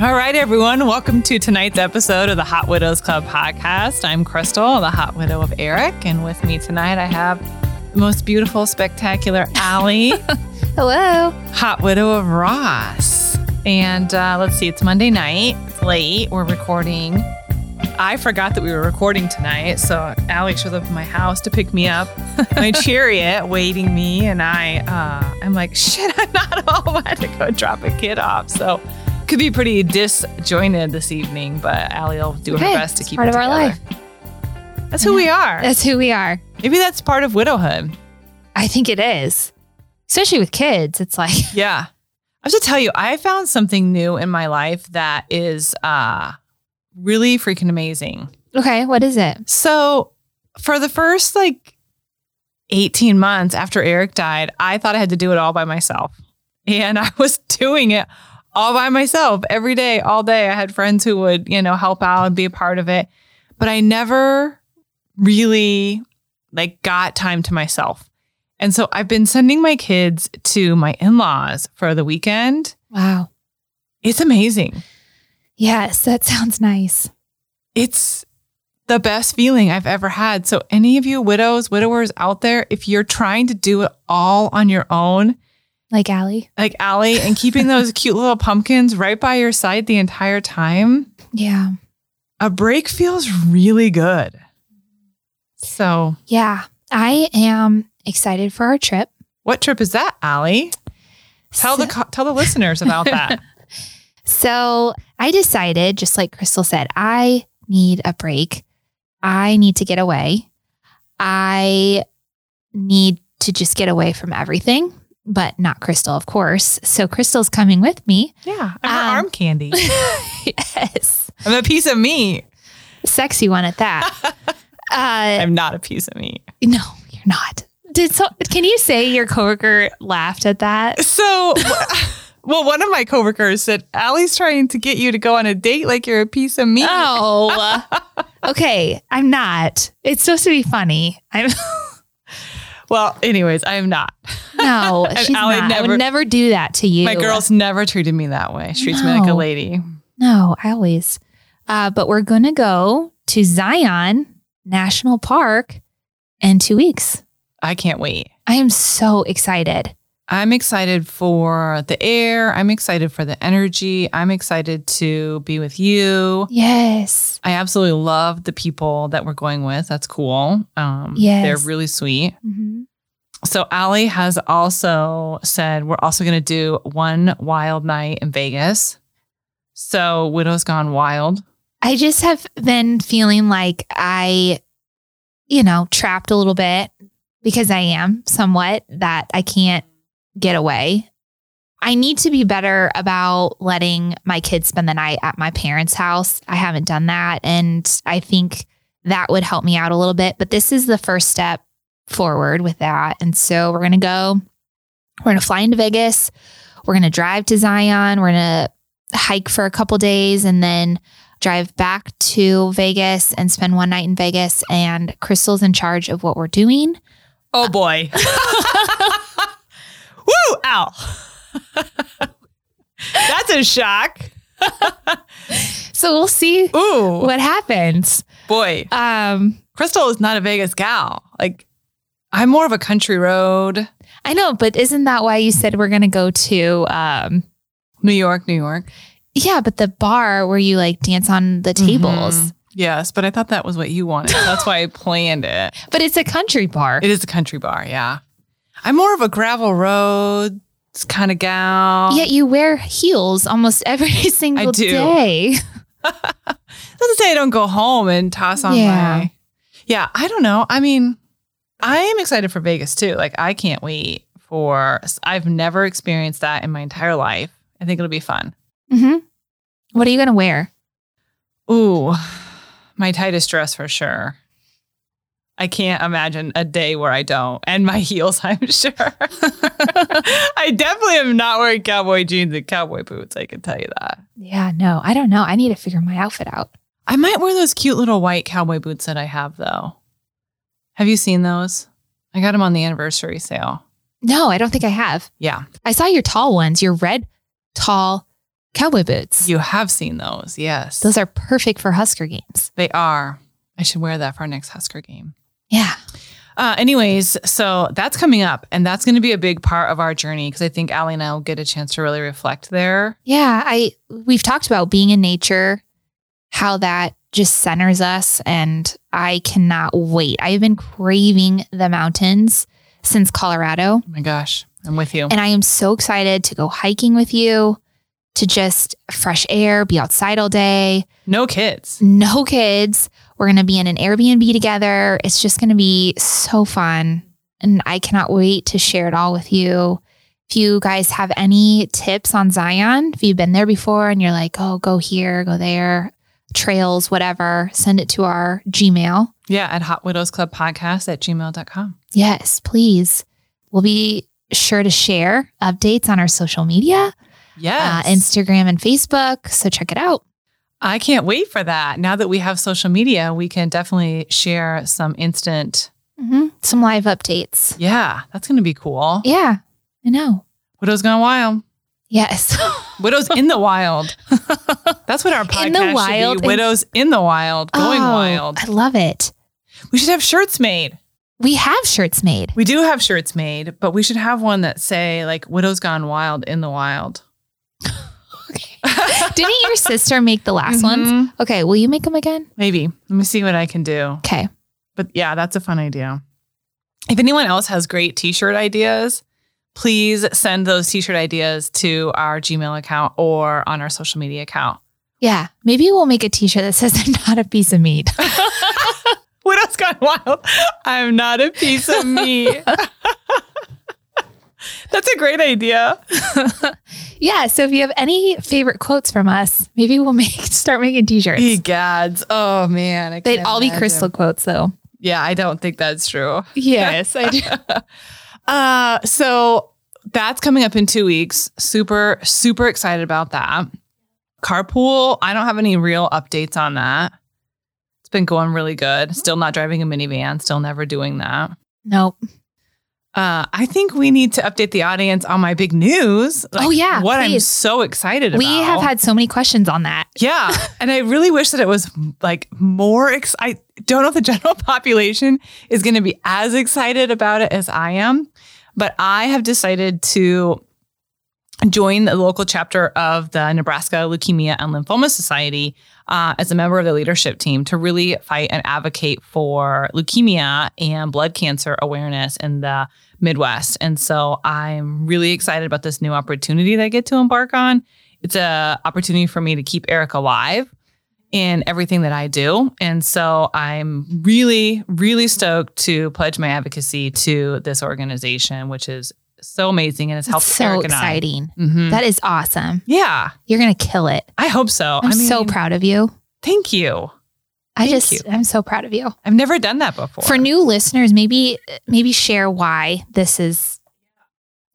All right, everyone. Welcome to tonight's episode of the Hot Widows Club podcast. I'm Crystal, the hot widow of Eric. And with me tonight, I have the most beautiful, spectacular Allie, Hello. hot widow of Ross. And uh, let's see, it's Monday night. It's late. We're recording. I forgot that we were recording tonight. So Allie shows up at my house to pick me up, my chariot waiting me. And I, uh, I'm like, shit, I'm not home. I had to go drop a kid off. So could be pretty disjointed this evening, but Allie will do her Hey, best to keep part it of our life. That's who we are. That's who we are. Maybe that's part of widowhood. I think it is. Especially with kids. It's like, Yeah. I have to tell you, I found something new in my life that is uh, really freaking amazing. okay, what is it? So, for the first like 18 months after Eric died, I thought I had to do it all by myself. And I was doing it all by myself every day, all day. I had friends who would, you know, help out and be a part of it. But I never really like got time to myself. And so I've been sending my kids to my in-laws for the weekend. Wow. It's amazing. Yes, that sounds nice. it's the best feeling I've ever had. So, any of you widows, widowers out there, if you're trying to do it all on your own, Like Allie. like Allie, and keeping those cute little pumpkins right by your side the entire time, Yeah. a break feels really good. So, Yeah. I am excited for our trip. what trip is that, Allie? Tell the tell the listeners about that. So I decided, just like Crystal said, I need a break. I need to get away. I need to just get away from everything, but not Crystal, of course. So Crystal's coming with me. Yeah, I'm her Um, arm candy. yes. I'm a piece of meat. Sexy one at that. uh, I'm not a piece of meat. no, you're not. Did so can you say your coworker laughed at that? So, well, one of my coworkers said, Allie's trying to get you to go on a date like you're a piece of meat. Oh. okay, I'm not. It's supposed to be funny. I'm Well, anyways, I am not. No, she's Allie not. I would never do that to you. My girls never treated me that way. She treats me like a lady. No, I always. Uh, but we're going to go to Zion National Park in two weeks. I can't wait. I am so excited. I'm excited for the air. I'm excited for the energy. I'm excited to be with you. Yes. I absolutely love the people that we're going with. That's cool. Um, Yes. They're really sweet. Mhm. So Allie has also said we're also going to do one wild night in Vegas. So Widow's Gone Wild. I just have been feeling like I, you know, trapped a little bit because I am somewhat that I can't get away. I need to be better about letting my kids spend the night at my parents' house. I haven't done that. And I think that would help me out a little bit. But this is the first step forward with that. And so we're going to go, we're going to fly into Vegas. We're going to drive to Zion. We're going to hike for a couple days and then drive back to Vegas and spend one night in Vegas. And Crystal's in charge of what we're doing. Oh boy. Woo! Ow. That's a shock. So we'll see Ooh. what happens. Boy. Um, Crystal is not a Vegas gal. Like, I'm more of a country road. I know, but isn't that why you said we're going to go to, um, New York, New York. yeah, but the bar where you like dance on the tables, Mhm. Yes, but I thought that was what you wanted. That's why I planned it. but it's a country bar. It is a country bar, yeah. I'm more of a gravel road kind of gal. Yet you wear heels almost every single do. day. Doesn't say I don't go home and toss on Yeah. my. Yeah, I don't know. I mean, I am excited for Vegas too. Like, I can't wait for. I've never experienced that in my entire life. I think it'll be fun. Mm-hmm. What are you going to wear? Ooh, my tightest dress for sure. I can't imagine a day where I don't. And my heels, I'm sure. I definitely am not wearing cowboy jeans and cowboy boots. I can tell you that. Yeah, no, I don't know. I need to figure my outfit out. I might wear those cute little white cowboy boots that I have, though. Have you seen those? I got them on the anniversary sale. No, I don't think I have. Yeah. I saw your tall ones, your red, tall, cowboy boots. You have seen those, yes. Those are perfect for Husker games. they are. I should wear that for our next Husker game. Yeah. Uh, anyways, so that's coming up, and that's going to be a big part of our journey because I think Allie and I will get a chance to really reflect there. Yeah, I we've talked about being in nature, how that just centers us and I cannot wait. I've been craving the mountains since Colorado Oh my gosh, I'm with you. and I am so excited to go hiking with you, to just fresh air, be outside all day, No kids. no kids. We're going to be in an Airbnb together. It's just going to be so fun and I cannot wait to share it all with you. If you guys have any tips on Zion, if you've been there before and you're like, oh, go here, go there, trails, whatever, send it to our Gmail. Yeah, at Hot Widows Club Podcast at gmail.com. Yes, please. We'll be sure to share updates on our social media, Yeah. uh, Instagram and Facebook. So check it out. I can't wait for that. Now that we have social media, we can definitely share some instant. hmm Some live updates. Yeah, that's going to be cool. Yeah, I know. Widows Gone Wild. Yes. Widows in the Wild. That's what our podcast In the should wild. be. Widows in the Wild, going Oh, wild. I love it. We should have shirts made. We have shirts made. We do have shirts made, but we should have one that say like Widows Gone Wild in the Wild. Didn't your sister make the last ones? Mhm. Okay, will you make them again? Maybe. Let me see what I can do. Okay. But yeah, that's a fun idea. If anyone else has great t-shirt ideas, please send those t-shirt ideas to our Gmail account or on our social media account. Yeah, maybe we'll make a t-shirt that says I'm not a piece of meat. Widow's Gone Wild. I'm not a piece of meat. That's a great idea. yeah, so if you have any favorite quotes from us, maybe we'll make start making t-shirts. Egads. Oh man. I They'd all be crystal quotes though. Yeah, I don't think that's true. Yes, I do. Uh, so that's coming up in two weeks. Super, super excited about that. Carpool, I don't have any real updates on that. It's been going really good. Still not driving a minivan, still never doing that. Nope. Uh, I think we need to update the audience on my big news. like, Oh, yeah, What I'm so excited We about. We have had so many questions on that. Yeah. and I really wish that it was like more ex- I don't know if the general population is going to be as excited about it as I am, but I have decided to join the local chapter of the Nebraska Leukemia and Lymphoma Society uh, as a member of the leadership team to really fight and advocate for leukemia and blood cancer awareness in the Midwest. And so I'm really excited about this new opportunity that I get to embark on. It's an opportunity for me to keep Eric alive in everything that I do. And so I'm really, really stoked to pledge my advocacy to this organization, which is so amazing and has helped It's so Eric and exciting. I. Mhm. That is awesome. yeah, You're gonna kill it. I hope so. I'm I mean, so proud of you. Thank you. I Thank just you. I'm so proud of you. I've never done that before. For new listeners, maybe maybe share why this is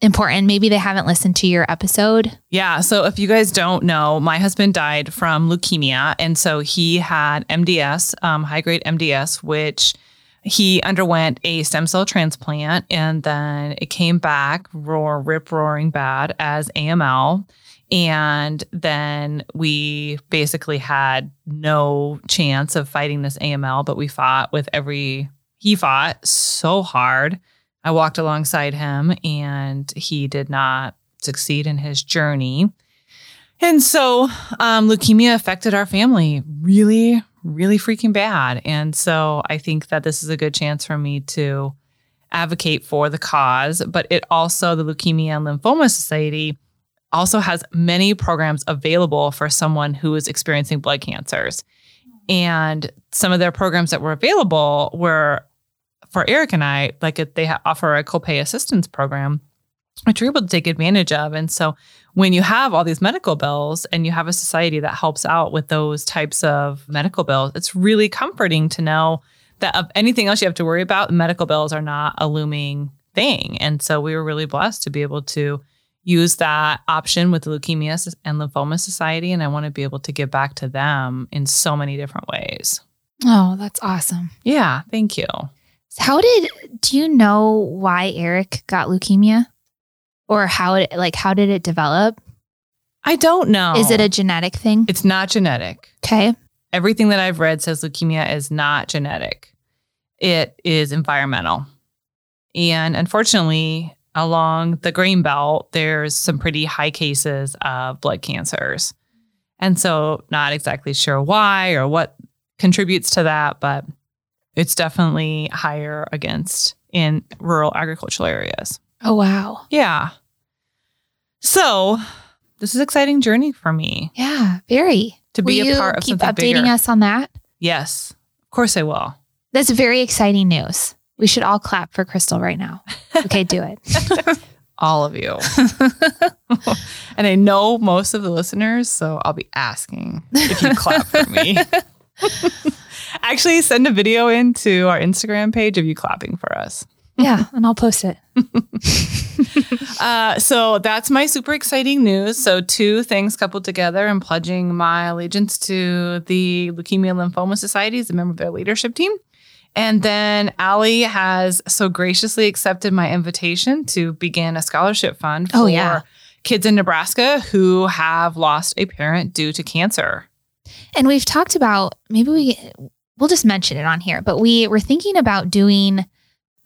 important. Maybe they haven't listened to your episode. Yeah. So if you guys don't know, my husband died from leukemia. And so he had MDS, um, high grade MDS, which he underwent a stem cell transplant and then it came back roar, rip roaring bad as AML. And then we basically had no chance of fighting this AML, but we fought with every, he fought so hard. I walked alongside him and he did not succeed in his journey. And so um, leukemia affected our family really, really freaking bad. And so I think that this is a good chance for me to advocate for the cause. But it also, the Leukemia and Lymphoma Society also has many programs available for someone who is experiencing blood cancers. And some of their programs that were available were for Eric and I, like they offer a copay assistance program, which we're able to take advantage of. And so when you have all these medical bills and you have a society that helps out with those types of medical bills, it's really comforting to know that of anything else you have to worry about, medical bills are not a looming thing. And so we were really blessed to be able to use that option with the Leukemia and Lymphoma Society. And I want to be able to give back to them in so many different ways. Oh, that's awesome. Yeah, thank you. How did do you know why Eric got leukemia? Or how it like how did it develop? I don't know. Is it a genetic thing? It's not genetic. Okay. Everything that I've read says leukemia is not genetic. It is environmental. And unfortunately, along the grain belt, there's some pretty high cases of blood cancers. And so, not exactly sure why or what contributes to that, but it's definitely higher against in rural agricultural areas. Oh, wow. Yeah. So, this is an exciting journey for me Yeah, very. to be Will a part of keep something updating bigger. us on that? Yes, of course I will. That's very exciting news. We should all clap for Crystal right now. Okay, do it. All of you. and I know most of the listeners, so I'll be asking if you clap for me. Actually, send a video into our Instagram page of you clapping for us. Yeah, and I'll post it. Uh, so that's my super exciting news. So two things coupled together and pledging my allegiance to the Leukemia Lymphoma Society as a member of their leadership team. And then Allie has so graciously accepted my invitation to begin a scholarship fund for Oh, yeah. kids in Nebraska who have lost a parent due to cancer. And we've talked about maybe we we'll just mention it on here, but we were thinking about doing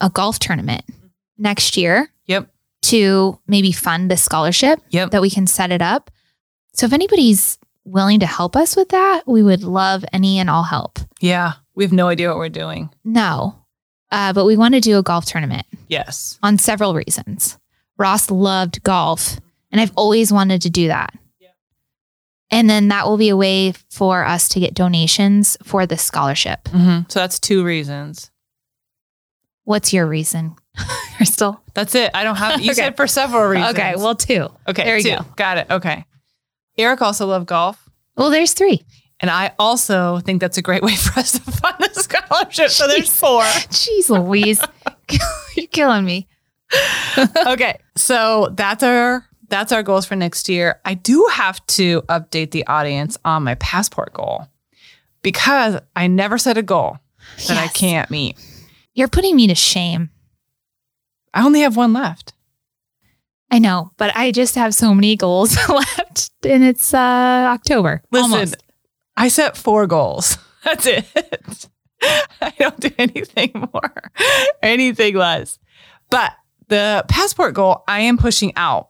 a golf tournament next year Yep. to maybe fund the scholarship Yep. that we can set it up. So if anybody's willing to help us with that, we would love any and all help. Yeah. We have no idea what we're doing. No. Uh, but we want to do a golf tournament Yes. on several reasons. Ross loved golf, and I've always wanted to do that. Yeah. And then that will be a way for us to get donations for the scholarship. hmm So that's two reasons. What's your reason, Crystal? That's it. I don't have, you Okay. said for several reasons. Okay, well, two. Okay, There you two. go. Got it. Okay. Eric also loved golf. Well, there's three. And I also think that's a great way for us to fund the scholarship. So there's four. Jeez Louise. You're killing me. okay. So that's our that's our goals for next year. I do have to update the audience on my passport goal because I never set a goal that I can't meet. You're putting me to shame. I only have one left. I know, but I just have so many goals left, and it's uh, October. Listen, Almost. I set four goals. That's it. I don't do anything more anything less. But the passport goal I am pushing out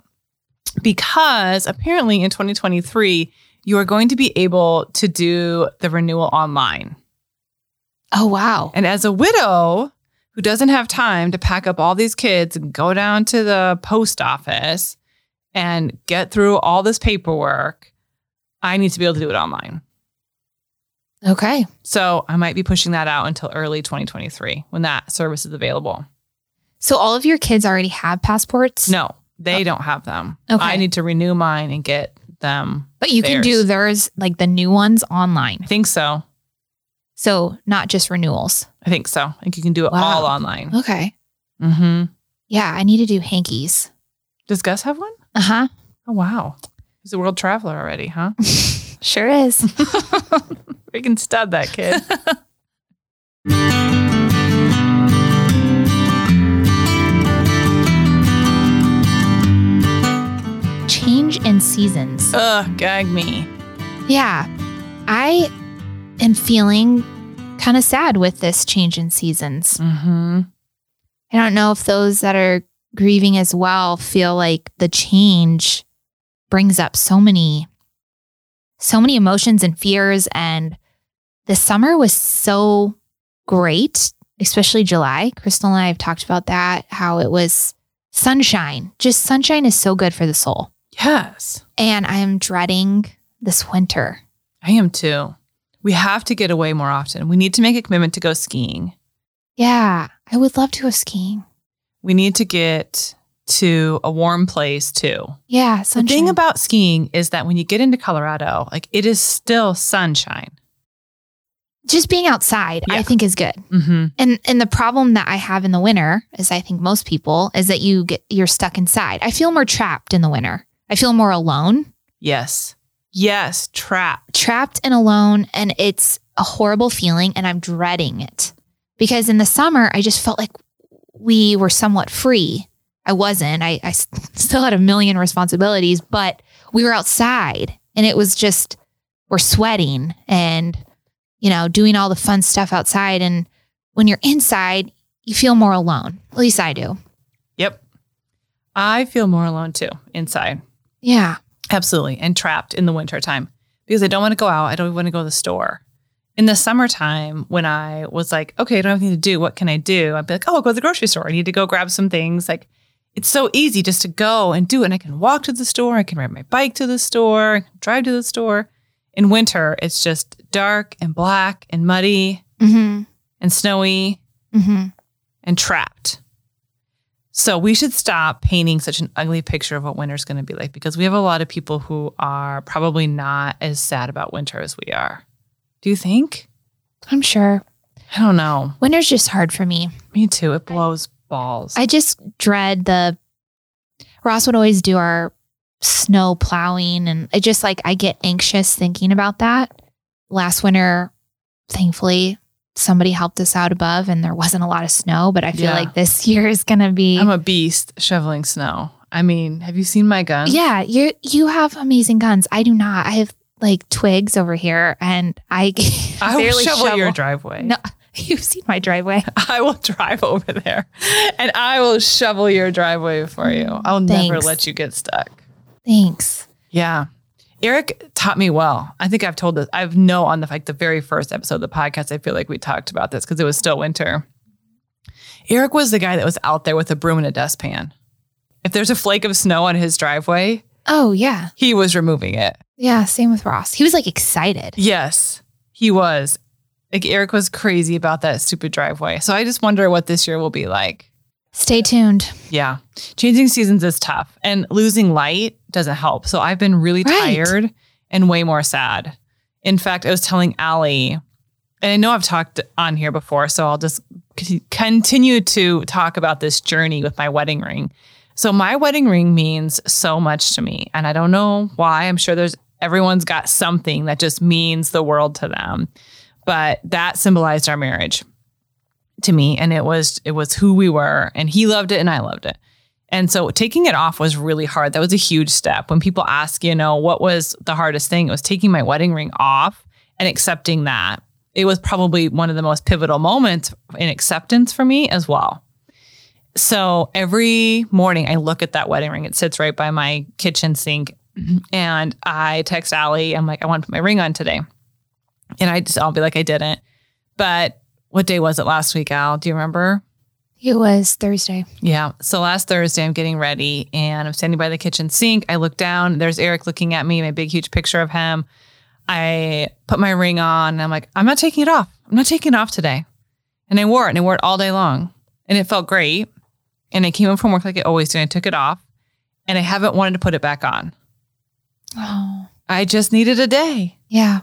because apparently in 2023, you are going to be able to do the renewal online. Oh wow. And as a widow who doesn't have time to pack up all these kids and go down to the post office and get through all this paperwork, I need to be able to do it online. Okay. So I might be pushing that out until early 2023 when that service is available. So all of your kids already have passports? No, they oh. don't have them. Okay. I need to renew mine and get them. But you can do theirs, like the new ones, online. I think so. So not just renewals. I think so. I think you can do it Wow. all online. Okay. Mm-hmm. Yeah, I need to do hankies. Does Gus have one? Uh huh. Oh, wow. He's a world traveler already, huh? Sure is. Freaking stud, that kid. Change in seasons. Ugh, gag me. Yeah. I am feeling kind of sad with this change in seasons. hmm I don't know if those that are grieving as well feel like the change brings up so many so many emotions and fears and the summer was so great, especially July. Crystal and I have talked about that how it was sunshine. Just sunshine is so good for the soul. Yes, And I am dreading this winter. I am too. We have to get away more often. We need to make a commitment to go skiing. Yeah, I would love to go skiing. We need to get to a warm place too. Yeah, sunshine. The thing about skiing is that when you get into Colorado, like it is still sunshine. just being outside, I think is good. Mm-hmm. And and the problem that I have in the winter, as I think most people, is that you get you're stuck inside. I feel more trapped in the winter. I feel more alone, Yes. Yes. trapped. trapped and alone, and it's a horrible feeling, and I'm dreading it. Because in the summer, I just felt like we were somewhat free. I wasn't. I still had a million responsibilities, but we were outside and it was just, we're sweating and, you know, doing all the fun stuff outside. And when you're inside, you feel more alone. At least I do. Yep. I feel more alone too inside. Yeah. Absolutely. And trapped in the wintertime because I don't want to go out. I don't want to go to the store. In the summertime, when I was like, okay, I don't have anything to do. What can I do? I'd be like, oh, I'll go to the grocery store. I need to go grab some things. Like, it's so easy just to go and do it. And I can walk to the store. I can ride my bike to the store, drive to the store. In winter, it's just dark and black and muddy Mm-hmm. and snowy Mm-hmm. and trapped. So we should stop painting such an ugly picture of what winter's going to be like because we have a lot of people who are probably not as sad about winter as we are. Do you think? I'm sure. I don't know. Winter's just hard for me. Me too. It blows balls. I just dread the Ross would always do our snow plowing and I just like I get anxious thinking about that. Last winter, thankfully, somebody helped us out above and there wasn't a lot of snow, but I feel Yeah. like this year is gonna be I'm a beast shoveling snow. I mean, have you seen my gun? Yeah, you you have amazing guns. I do not. I have like twigs over here and I I will barely shovel, your driveway. No, you've seen my driveway. I will drive over there and I will shovel your driveway for you. I'll never let you get stuck. Thanks. Yeah. Eric taught me well. I think I've told this. I've know on the like the very first episode of the podcast. I feel like we talked about this because it was still winter. Eric was the guy that was out there with a broom and a dustpan. If there's a flake of snow on his driveway, Oh yeah. he was removing it. Yeah, same with Ross. He was like excited. Yes, he was. Like Eric was crazy about that stupid driveway. So I just wonder what this year will be like. Stay tuned. Yeah. Changing seasons is tough and losing light doesn't help. So I've been really Right. tired and way more sad. In fact, I was telling Allie, and I know I've talked on here before, so I'll just continue to talk about this journey with my wedding ring. So my wedding ring means so much to me, and I don't know why. I'm sure there's everyone's got something that just means the world to them. But that symbolized our marriage to me and it was it was who we were and he loved it and I loved it. And so taking it off was really hard. That was a huge step. When people ask, you know, what was the hardest thing? It was taking my wedding ring off and accepting that. It was probably one of the most pivotal moments in acceptance for me as well. So every morning I look at that wedding ring. It sits right by my kitchen sink. And I text Allie, I'm like, I want to put my ring on today. And I just, I'll be like, I didn't. But what day was it last week, Al? Do you remember? It was Thursday. Yeah. So last Thursday, I'm getting ready and I'm standing by the kitchen sink. I look down. There's Eric looking at me, my big, huge picture of him. I put my ring on and I'm like, I'm not taking it off. I'm not taking it off today. And I wore it and I wore it all day long. And it felt great. And I came home from work like I always do. And I took it off and I haven't wanted to put it back on. Oh. I just needed a day. Yeah.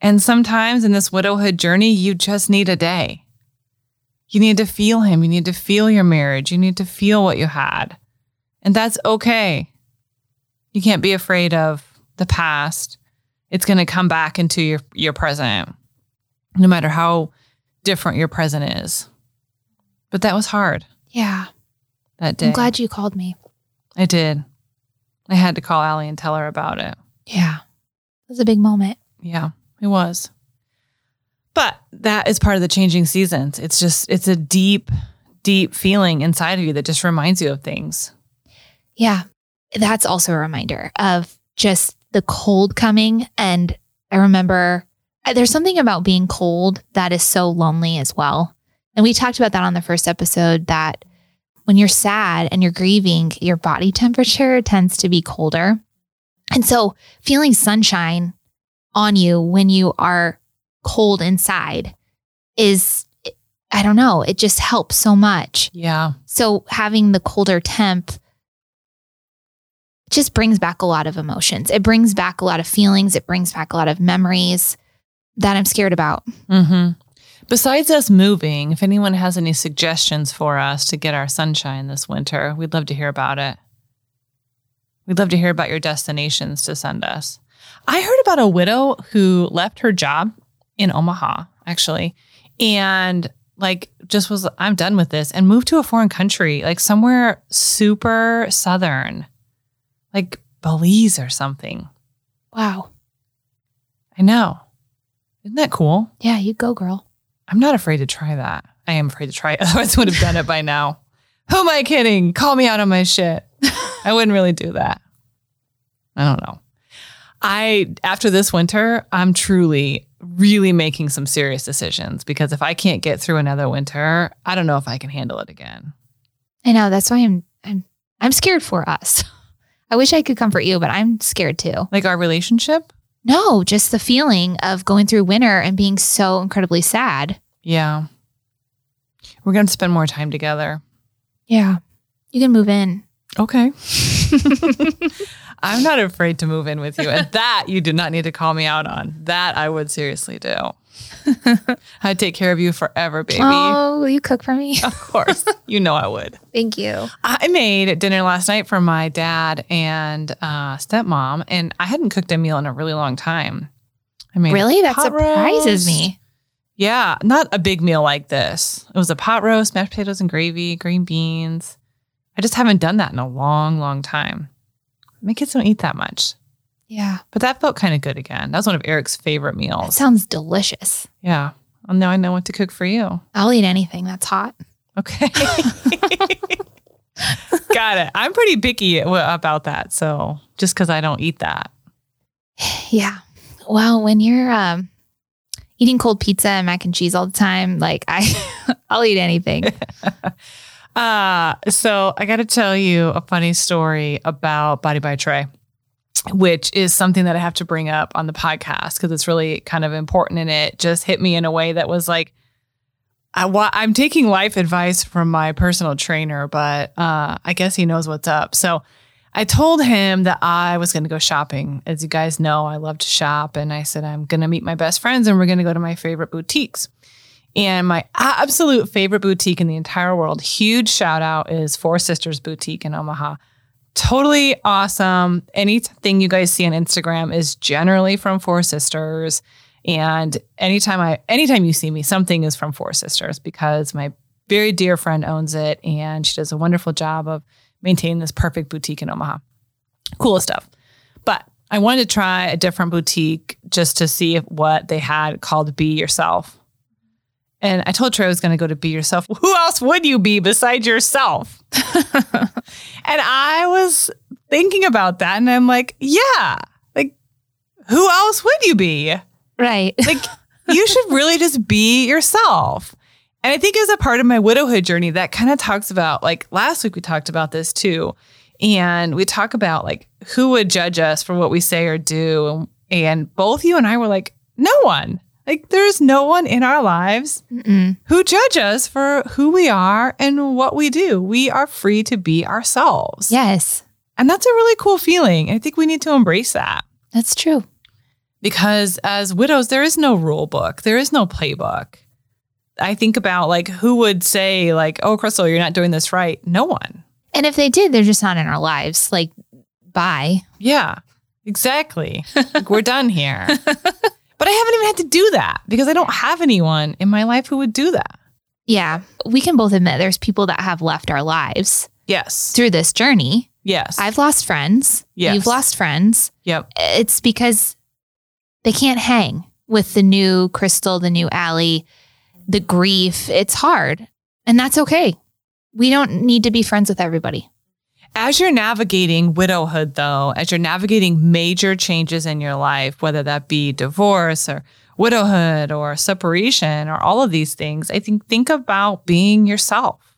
And sometimes in this widowhood journey, you just need a day. You need to feel him. You need to feel your marriage. You need to feel what you had. And that's okay. You can't be afraid of the past. It's going to come back into your, your present, no matter how different your present is. But that was hard Yeah. that day. I'm glad you called me. I did. I had to call Allie and tell her about it. Yeah. It was a big moment. Yeah, it was. But that is part of the changing seasons. It's just, it's a deep, deep feeling inside of you that just reminds you of things. Yeah. That's also a reminder of just the cold coming. And I remember uh, there's something about being cold that is so lonely as well. And we talked about that on the first episode that when you're sad and you're grieving, your body temperature tends to be colder. And so feeling sunshine on you when you are cold inside is, I don't know, it just helps so much. Yeah. So having the colder temp just brings back a lot of emotions. It brings back a lot of feelings. It brings back a lot of memories that I'm scared about. hmm Besides us moving, if anyone has any suggestions for us to get our sunshine this winter, we'd love to hear about it. We'd love to hear about your destinations to send us. I heard about a widow who left her job in Omaha, actually, and like just was, I'm done with this, and moved to a foreign country, like somewhere super southern, like Belize or something. Wow. I know. Isn't that cool? Yeah, you go, girl. I'm not afraid to try that. I am afraid to try it. Otherwise, I would have done it by now. Who am I kidding? Call me out on my shit. I wouldn't really do that. I don't know. I, after this winter, I'm truly, really making some serious decisions because if I can't get through another winter, I don't know if I can handle it again. I know. That's why I'm I'm I'm scared for us. I wish I could comfort you, but I'm scared too. Like our relationship? No, just the feeling of going through winter and being so incredibly sad. Yeah. We're going to spend more time together. Yeah. You can move in. Okay. I'm not afraid to move in with you. And that you do not need to call me out on. That I would seriously do. I'd take care of you forever, baby. Oh, will you cook for me? Of course. You know I would. Thank you. I made dinner last night for my dad and uh, stepmom, and I hadn't cooked a meal in a really long time. I mean, Really? That surprises roast. me. Yeah, not a big meal like this. It was a pot roast, mashed potatoes and gravy, green beans. I just haven't done that in a long, long time. My kids don't eat that much, Yeah. but that felt kind of good again. That was one of Eric's favorite That meals. sounds delicious. Yeah. Well, now I know what to cook for you. I'll eat anything that's hot. Okay. Got it. I'm pretty picky about that. So just because I don't eat that. Yeah. Well, when you're um, eating cold pizza and mac and cheese all the time, like I, I'll eat anything. Uh, so I got to tell you a funny story about Body by Trey, which is something that I have to bring up on the podcast because it's really kind of important and it just hit me in a way that was like, I, I'm taking life advice from my personal trainer, but uh, I guess he knows what's up. So I told him that I was going to go shopping. As you guys know, I love to shop. And I said, I'm going to meet my best friends and we're going to go to my favorite boutiques. And my absolute favorite boutique in the entire world, huge shout out, is Four Sisters Boutique in Omaha. Totally awesome. Anything you guys see on Instagram is generally from Four Sisters. And anytime I anytime you see me, something is from Four Sisters because my very dear friend owns it and she does a wonderful job of maintaining this perfect boutique in Omaha. Coolest stuff. But I wanted to try a different boutique just to see if, what they had called Be Yourself. And I told Trey I was going to go to Be Yourself. Who else would you be besides yourself? and I was thinking about that and I'm like, yeah, like who else would you be? right. Like you should really just be yourself. And I think as a part of my widowhood journey, that kind of talks about like last week we talked about this too. And we talk about like who would judge us for what we say or do. And, and both you and I were like, no one. Like there's no one in our lives Mm-mm. who judge us for who we are and what we do. We are free to be ourselves. Yes, And that's a really cool feeling. I think we need to embrace that that's true. because as widows, there is no rule book, there is no playbook. I think about like who would say like, "Oh, Crystal, you're not doing this right." No one. And if they did, they're just not in our lives. Like, bye. Yeah, exactly. like, we're done here. But I haven't even had to do that because I don't have anyone in my life who would do that. Yeah, we can both admit there's people that have left our lives Yes. through this journey. Yes. I've lost friends. Yes. You've lost friends. yep. It's because they can't hang with the new Crystal, the new Allie, the grief. It's hard. And that's okay. We don't need to be friends with everybody. As you're navigating widowhood, though, as you're navigating major changes in your life, whether that be divorce or widowhood or separation or all of these things, I think think about being yourself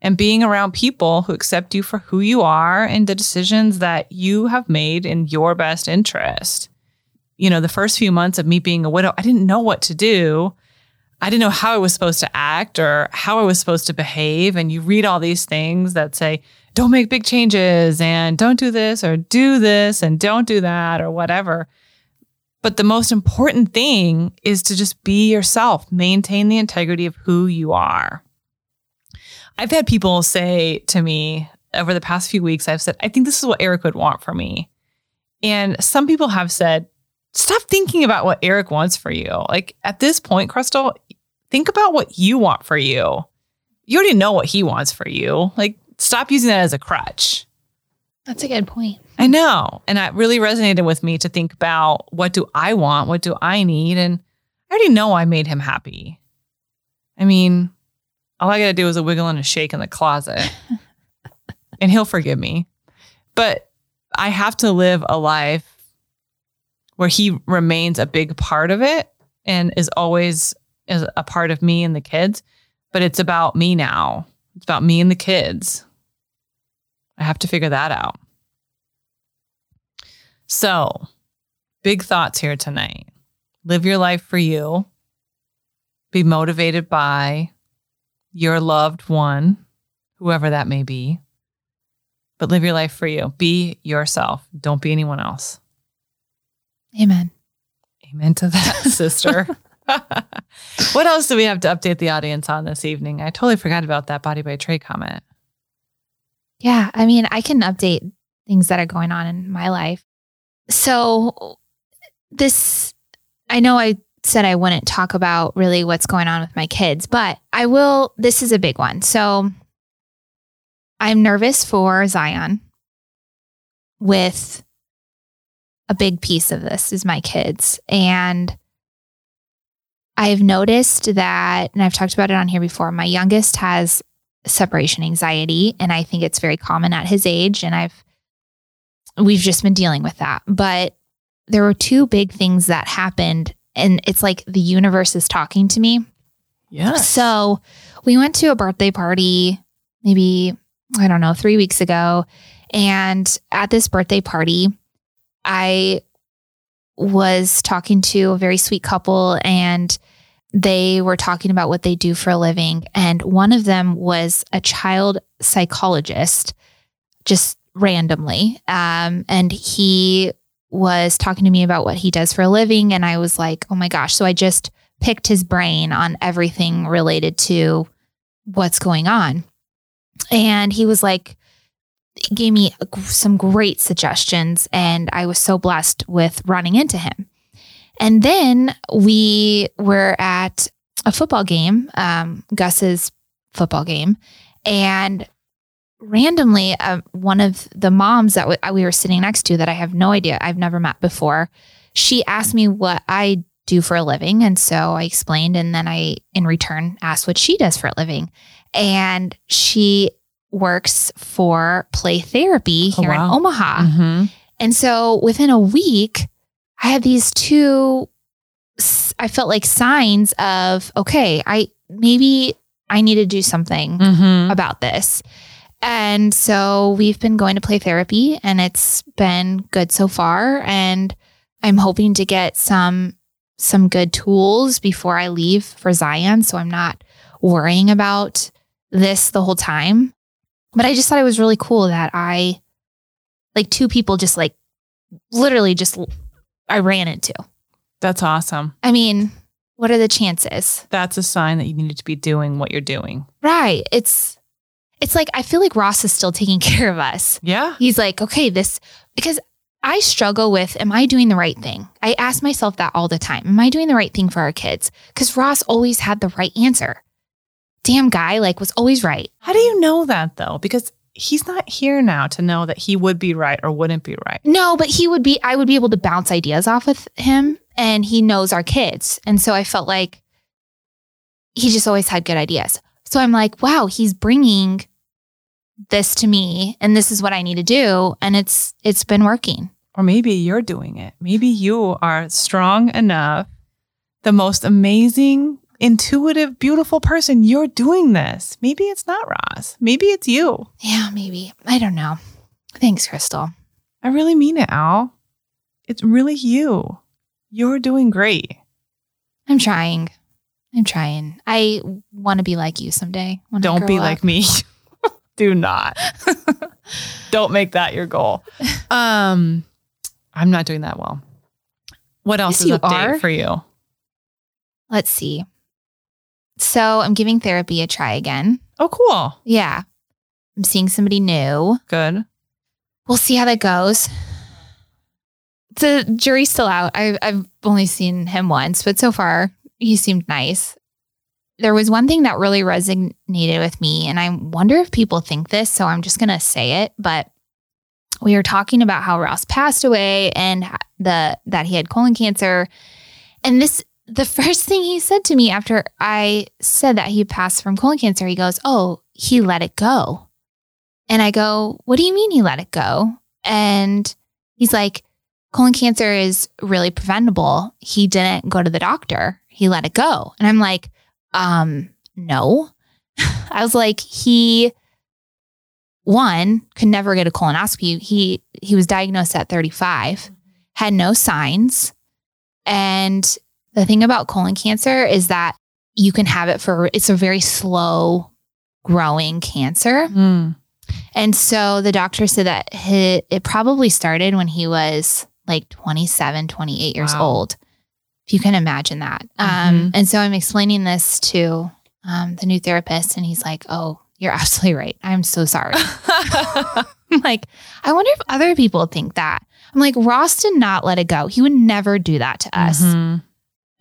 and being around people who accept you for who you are and the decisions that you have made in your best interest. You know, the first few months of me being a widow, I didn't know what to do. I didn't know how I was supposed to act or how I was supposed to behave. And you read all these things that say, don't make big changes and don't do this or do this and don't do that or whatever. But the most important thing is to just be yourself, maintain the integrity of who you are. I've had people say to me over the past few weeks, I've said, I think this is what Eric would want for me. And some people have said, stop thinking about what Eric wants for you. Like at this point, Crystal, think about what you want for you. You already know what he wants for you. Like stop using that as a crutch. That's a good point. I know. And that really resonated with me to think about what do I want? What do I need? And I already know I made him happy. I mean, all I got to do is a wiggle and a shake in the closet and he'll forgive me. But I have to live a life where he remains a big part of it and is always is a part of me and the kids. But it's about me now. It's about me and the kids. I have to figure that out. So, big thoughts here tonight. Live your life for you. Be motivated by your loved one, whoever that may be. But live your life for you. Be yourself. Don't be anyone else. Amen. Amen to that, sister. what else do we have to update the audience on this evening? I totally forgot about that body by Trey comment. Yeah. I mean, I can update things that are going on in my life. So, this, I know I said I wouldn't talk about really what's going on with my kids, but I will. This is a big one. So, I'm nervous for Zion with a big piece of this is my kids. And I've noticed that, and I've talked about it on here before, my youngest has separation anxiety. And I think it's very common at his age. And I've, we've just been dealing with that. But there were two big things that happened. And it's like the universe is talking to me. Yeah. So we went to a birthday party maybe, I don't know, three weeks ago. And at this birthday party, I was talking to a very sweet couple and they were talking about what they do for a living. And one of them was a child psychologist, just randomly. Um, and he was talking to me about what he does for a living. And I was like, oh my gosh. So I just picked his brain on everything related to what's going on. And he was like, gave me some great suggestions, and I was so blessed with running into him. And then we were at a football game, um, Gus's football game, and randomly, uh, one of the moms that w- we were sitting next to that I have no idea, I've never met before, she asked me what I do for a living. And so I explained, and then I, in return, asked what she does for a living. And she works for play therapy Oh, here in. Omaha. Mm-hmm. And so within a week, I had these two, I felt like signs of, okay, I maybe I need to do something Mm-hmm. about this. And so we've been going to play therapy and it's been good so far. And I'm hoping to get some some good tools before I leave for Zion. So I'm not worrying about this the whole time. But I just thought it was really cool that I like two people just like literally just I ran into. That's awesome. I mean, what are the chances? That's a sign that you needed to be doing what you're doing. Right. It's it's like I feel like Ross is still taking care of us. Yeah. He's like, okay, this because I struggle with am I doing the right thing? I ask myself that all the time. Am I doing the right thing for our kids? Because Ross always had the right answer. Damn guy, like was always right. How do you know that though? Because he's not here now to know that he would be right or wouldn't be right. No, but he would be I would be able to bounce ideas off with him and he knows our kids. And so I felt like he just always had good ideas. So I'm like, wow, he's bringing this to me and this is what I need to do and it's it's been working. Or maybe you're doing it. Maybe you are strong enough, the most amazing, intuitive, beautiful person. You're doing this. Maybe it's not Ross. Maybe it's you. Yeah, maybe. I don't know. Thanks, Crystal. I really mean it, Al. It's really you. You're doing great. I'm trying. I'm trying. I want to be like you someday. Don't be up. like me. Do not. Don't make that your goal. Um, I'm not doing that well. What else Yes, is you update are. for you? Let's see. So I'm giving therapy a try again. Oh, cool. Yeah. I'm seeing somebody new. Good. We'll see how that goes. The jury's still out. I've, I've only seen him once, but so far he seemed nice. There was one thing that really resonated with me, and I wonder if people think this, so I'm just going to say it. But we were talking about how Ross passed away and the that he had colon cancer. And this the first thing he said to me after I said that he passed from colon cancer, he goes, "Oh, he let it go." And I go, "What do you mean he let it go?" And he's like, "Colon cancer is really preventable. He didn't go to the doctor. He let it go." And I'm like, "Um, no." I was like, "He one could never get a colonoscopy. He he was diagnosed at 35, had no signs. And the thing about colon cancer is that you can have it for it's a very slow growing cancer. Mm. And so the doctor said that he, it probably started when he was like 27, 28 years Wow. old. If you can imagine that. Um, Mhm. and so I'm explaining this to um, the new therapist, and he's like, Oh, you're absolutely right. I'm so sorry. I'm like, I wonder if other people think that. I'm like, Ross did not let it go. He would never do that to us. Mhm.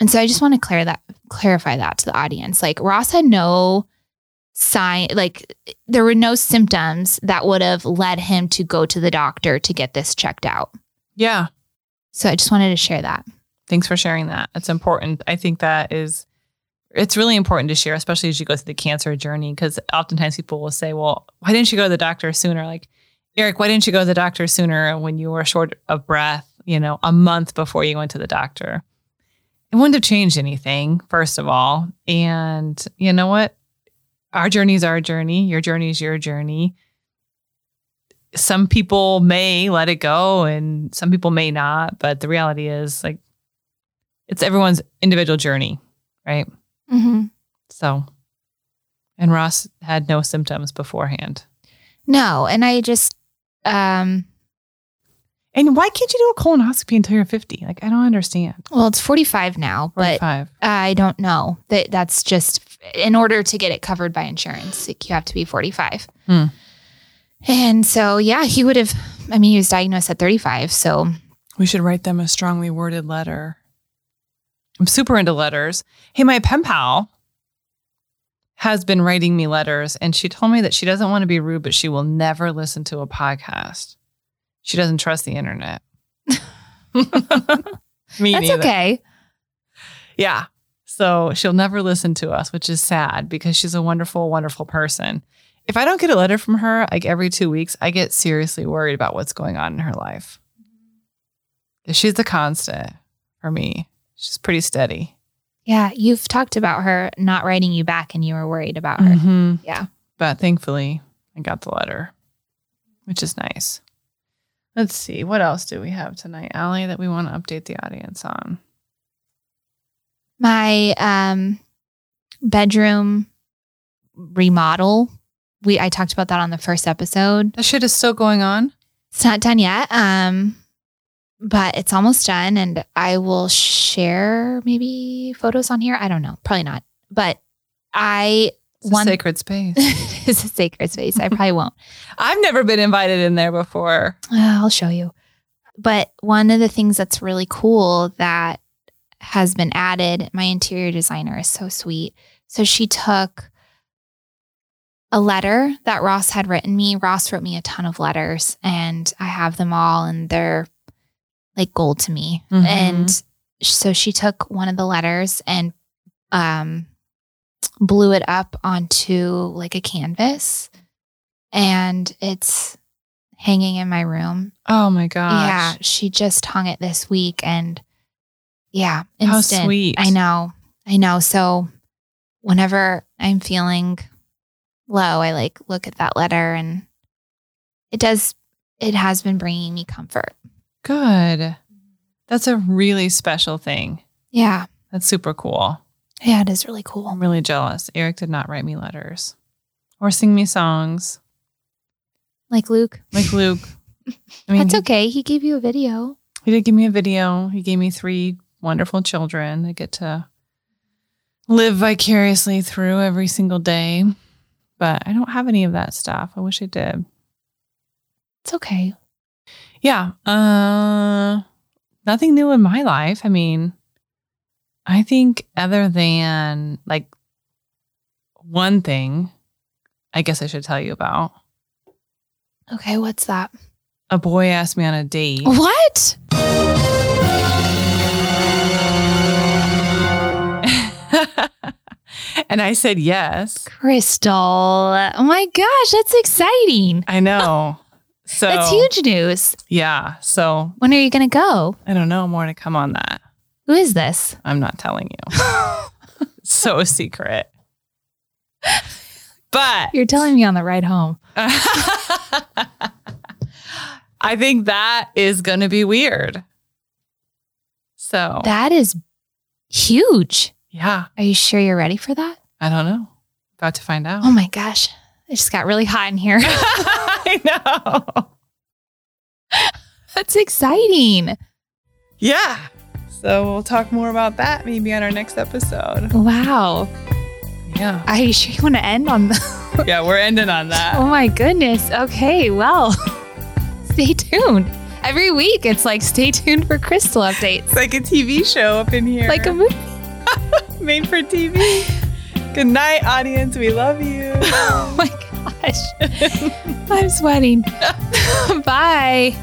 And so I just want to clear that clarify that to the audience. Like Ross had no sign like there were no symptoms that would have led him to go to the doctor to get this checked out. Yeah. So I just wanted to share that. Thanks for sharing that. It's important. I think that is, it's really important to share, especially as you go through the cancer journey, because oftentimes people will say, well, why didn't you go to the doctor sooner? Like, Eric, why didn't you go to the doctor sooner when you were short of breath, you know, a month before you went to the doctor? It wouldn't have changed anything, first of all. And you know what? Our journey is our journey. Your journey is your journey. Some people may let it go and some people may not. But the reality is, like, it's everyone's individual journey, right? Mm-hmm. So, and Ross had no symptoms beforehand. No, and I just um And why can't you do a colonoscopy until you're 50? Like, I don't understand. well, it's 45 now, but I don't know. That that's just in order to get it covered by insurance, like, you have to be 45. Hmm. And so yeah, he would have I mean, he was diagnosed at 35, so We should write them a strongly worded letter. I'm super into letters. Hey, my pen pal has been writing me letters, and she told me that she doesn't want to be rude, but she will never listen to a podcast. She doesn't trust the internet. me that's neither. okay. Yeah. So she'll never listen to us, which is sad because she's a wonderful, wonderful person. If I don't get a letter from her like every two weeks, I get seriously worried about what's going on in her life. She's the constant for me. She's pretty steady. Yeah, you've talked about her not writing you back and you were worried about her. Mhm. Yeah. But thankfully, I got the letter, which is nice. Let's see. What else do we have tonight, Allie, that we want to update the audience on? My um bedroom remodel. We I talked about that on the first episode. That shit is still going on. It's not done yet. Um but it's almost done and I will share maybe photos on here. I don't know. Probably not. But I It's a One- sacred space. it's a sacred space. I probably won't. I've never been invited in there before. Uh, I'll show you. But one of the things that's really cool that has been added, my interior designer is so sweet. So she took a letter that Ross had written me. Ross wrote me a ton of letters and I have them all and they're like gold to me. Mhm. And so she took one of the letters and um blew it up onto like a canvas and it's hanging in my room. Oh my gosh. Yeah, she just hung it this week and yeah, How sweet. I know. I know. So whenever I'm feeling low, I like look at that letter and it does it has been bringing me comfort. Good. That's a really special thing. Yeah. That's super cool. Yeah, it is really cool. I'm really jealous. Eric did not write me letters or sing me songs Like Luke. like Luke. I mean, That's he, okay. He gave you a video. he did give me a video. He gave me three wonderful children that get to live vicariously through every single day. But I don't have any of that stuff. I wish I did. It's okay. Yeah. Uh nothing new in my life. I mean, I think other than like one thing I guess I should tell you about. Okay, what's that? a boy asked me on a date. What? and I said yes. Crystal. Oh my gosh, that's exciting. I know. So That's huge news. Yeah. So When are you going to go? I don't know more to come on that. Who is this? I'm not telling you. so secret. But You're telling me on the ride home. I think that is going to be weird. So, That is huge. yeah, Are you sure you're ready for that? I don't know. About to find out. Oh my gosh. It just got really hot in here. I know. That's exciting. Yeah. So we'll talk more about that maybe on our next episode. Wow. Yeah. Are you sure you want to end on the? Yeah, we're ending on that. Oh my goodness. Okay. Well, stay tuned. Every week it's like stay tuned for crystal updates. It's like a TV show up in here. Like a movie. made for TV. Good night, audience. We love you. Oh my gosh. I'm sweating. Bye.